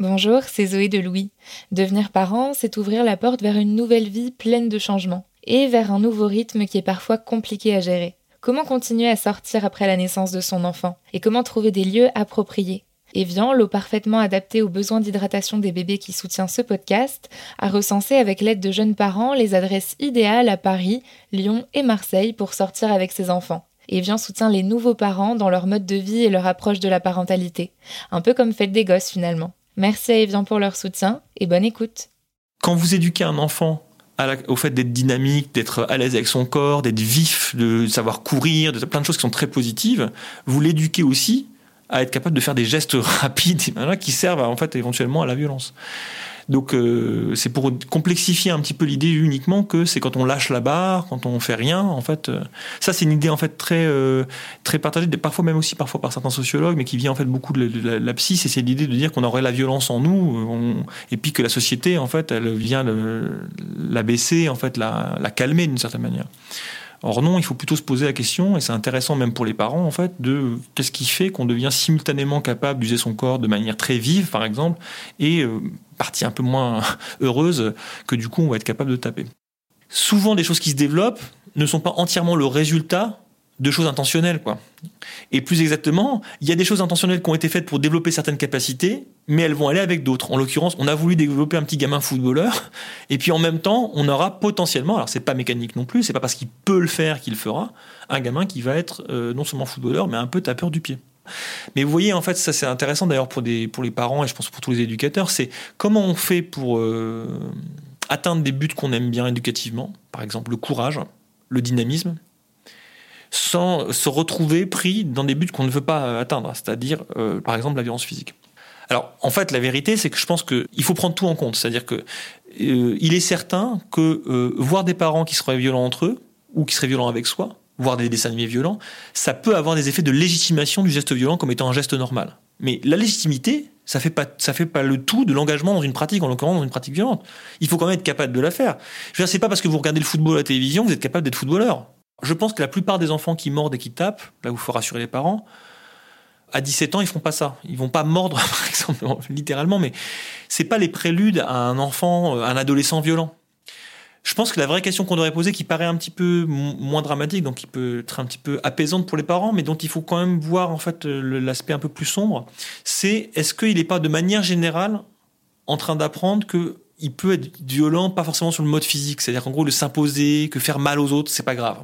Bonjour, c'est Zoé de Louis. Devenir parent, c'est ouvrir la porte vers une nouvelle vie pleine de changements et vers un nouveau rythme qui est parfois compliqué à gérer. Comment continuer à sortir après la naissance de son enfant et comment trouver des lieux appropriés? Evian, l'eau parfaitement adaptée aux besoins d'hydratation des bébés qui soutient ce podcast, a recensé avec l'aide de jeunes parents les adresses idéales à Paris, Lyon et Marseille pour sortir avec ses enfants. Evian soutient les nouveaux parents dans leur mode de vie et leur approche de la parentalité, un peu comme Fête des gosses finalement. Merci à Evian pour leur soutien et bonne écoute. Quand vous éduquez un enfant au fait d'être dynamique, d'être à l'aise avec son corps, d'être vif, de savoir courir, de plein de choses qui sont très positives, vous l'éduquez aussi à être capable de faire des gestes rapides qui servent en fait éventuellement à la violence. Donc euh, c'est pour complexifier un petit peu l'idée uniquement que c'est quand on lâche la barre, quand on fait rien, en fait. Euh, ça c'est une idée en fait très euh, très partagée, parfois même aussi parfois par certains sociologues, mais qui vient en fait beaucoup de la, la, psy. C'est l'idée de dire qu'on aurait la violence en nous, et puis que la société en fait elle vient la baisser, en fait la calmer d'une certaine manière. Or non, il faut plutôt se poser la question, et c'est intéressant même pour les parents en fait, de qu'est-ce qui fait qu'on devient simultanément capable d'user son corps de manière très vive, par exemple, et euh, partie un peu moins heureuse que du coup on va être capable de taper. Souvent, des choses qui se développent ne sont pas entièrement le résultat de choses intentionnelles, quoi. Et plus exactement, il y a des choses intentionnelles qui ont été faites pour développer certaines capacités, mais elles vont aller avec d'autres. En l'occurrence, on a voulu développer un petit gamin footballeur, et puis en même temps, on aura potentiellement, alors c'est pas mécanique non plus, c'est pas parce qu'il peut le faire qu'il le fera, un gamin qui va être euh, non seulement footballeur, mais un peu tapeur du pied. Mais vous voyez, en fait, ça c'est intéressant d'ailleurs pour, les parents et je pense pour tous les éducateurs, c'est comment on fait pour euh, atteindre des buts qu'on aime bien éducativement, par exemple le courage, le dynamisme, sans se retrouver pris dans des buts qu'on ne veut pas atteindre, c'est-à-dire euh, par exemple la violence physique. Alors en fait la vérité c'est que je pense qu'il faut prendre tout en compte, c'est-à-dire que euh, il est certain que euh, voir des parents qui seraient violents entre eux ou qui seraient violents avec soi, voir des dessins animés violents, ça peut avoir des effets de légitimation du geste violent comme étant un geste normal. Mais la légitimité, ça fait pas, ça fait pas le tout de l'engagement dans une pratique, en l'occurrence dans une pratique violente. Il faut quand même être capable de la faire. Je veux dire, c'est pas parce que vous regardez le football à la télévision que vous êtes capable d'être footballeur. Je pense que la plupart des enfants qui mordent et qui tapent, là où il faut rassurer les parents, à 17 ans, ils font pas ça. Ils vont pas mordre, par exemple, littéralement, mais c'est pas les préludes à un enfant, euh, un adolescent violent. Je pense que la vraie question qu'on devrait poser, qui paraît un petit peu moins dramatique, donc qui peut être un petit peu apaisante pour les parents, mais dont il faut quand même voir en fait l'aspect un peu plus sombre, c'est est-ce qu'il n'est pas de manière générale en train d'apprendre que il peut être violent, pas forcément sur le mode physique, c'est-à-dire qu'en gros le s'imposer, que faire mal aux autres, c'est pas grave.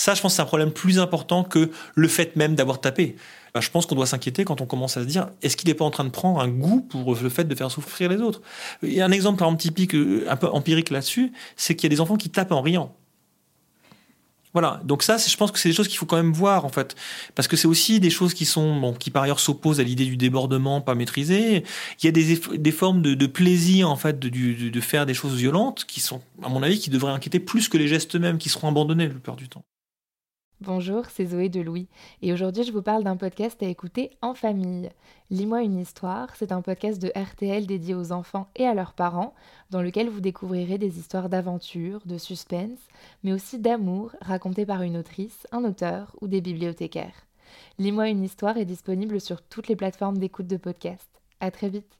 Ça, je pense, c'est un problème plus important que le fait même d'avoir tapé. Bah, je pense qu'on doit s'inquiéter quand on commence à se dire est-ce qu'il n'est pas en train de prendre un goût pour le fait de faire souffrir les autres? Il y a un exemple, par exemple, typique, euh, un peu empirique là-dessus, c'est qu'il y a des enfants qui tapent en riant. Voilà, donc ça, je pense que c'est des choses qu'il faut quand même voir en fait, parce que c'est aussi des choses qui sont, bon, qui par ailleurs s'opposent à l'idée du débordement pas maîtrisé. Il y a des, des formes de, plaisir en fait de, de, de, faire des choses violentes qui sont, à mon avis, qui devraient inquiéter plus que les gestes eux-mêmes qui seront abandonnés la plupart du temps. Bonjour, c'est Zoé de Louis et aujourd'hui je vous parle d'un podcast à écouter en famille. Lis-moi une histoire, c'est un podcast de RTL dédié aux enfants et à leurs parents dans lequel vous découvrirez des histoires d'aventure, de suspense, mais aussi d'amour racontées par une autrice, un auteur ou des bibliothécaires. Lis-moi une histoire est disponible sur toutes les plateformes d'écoute de podcast. À très vite.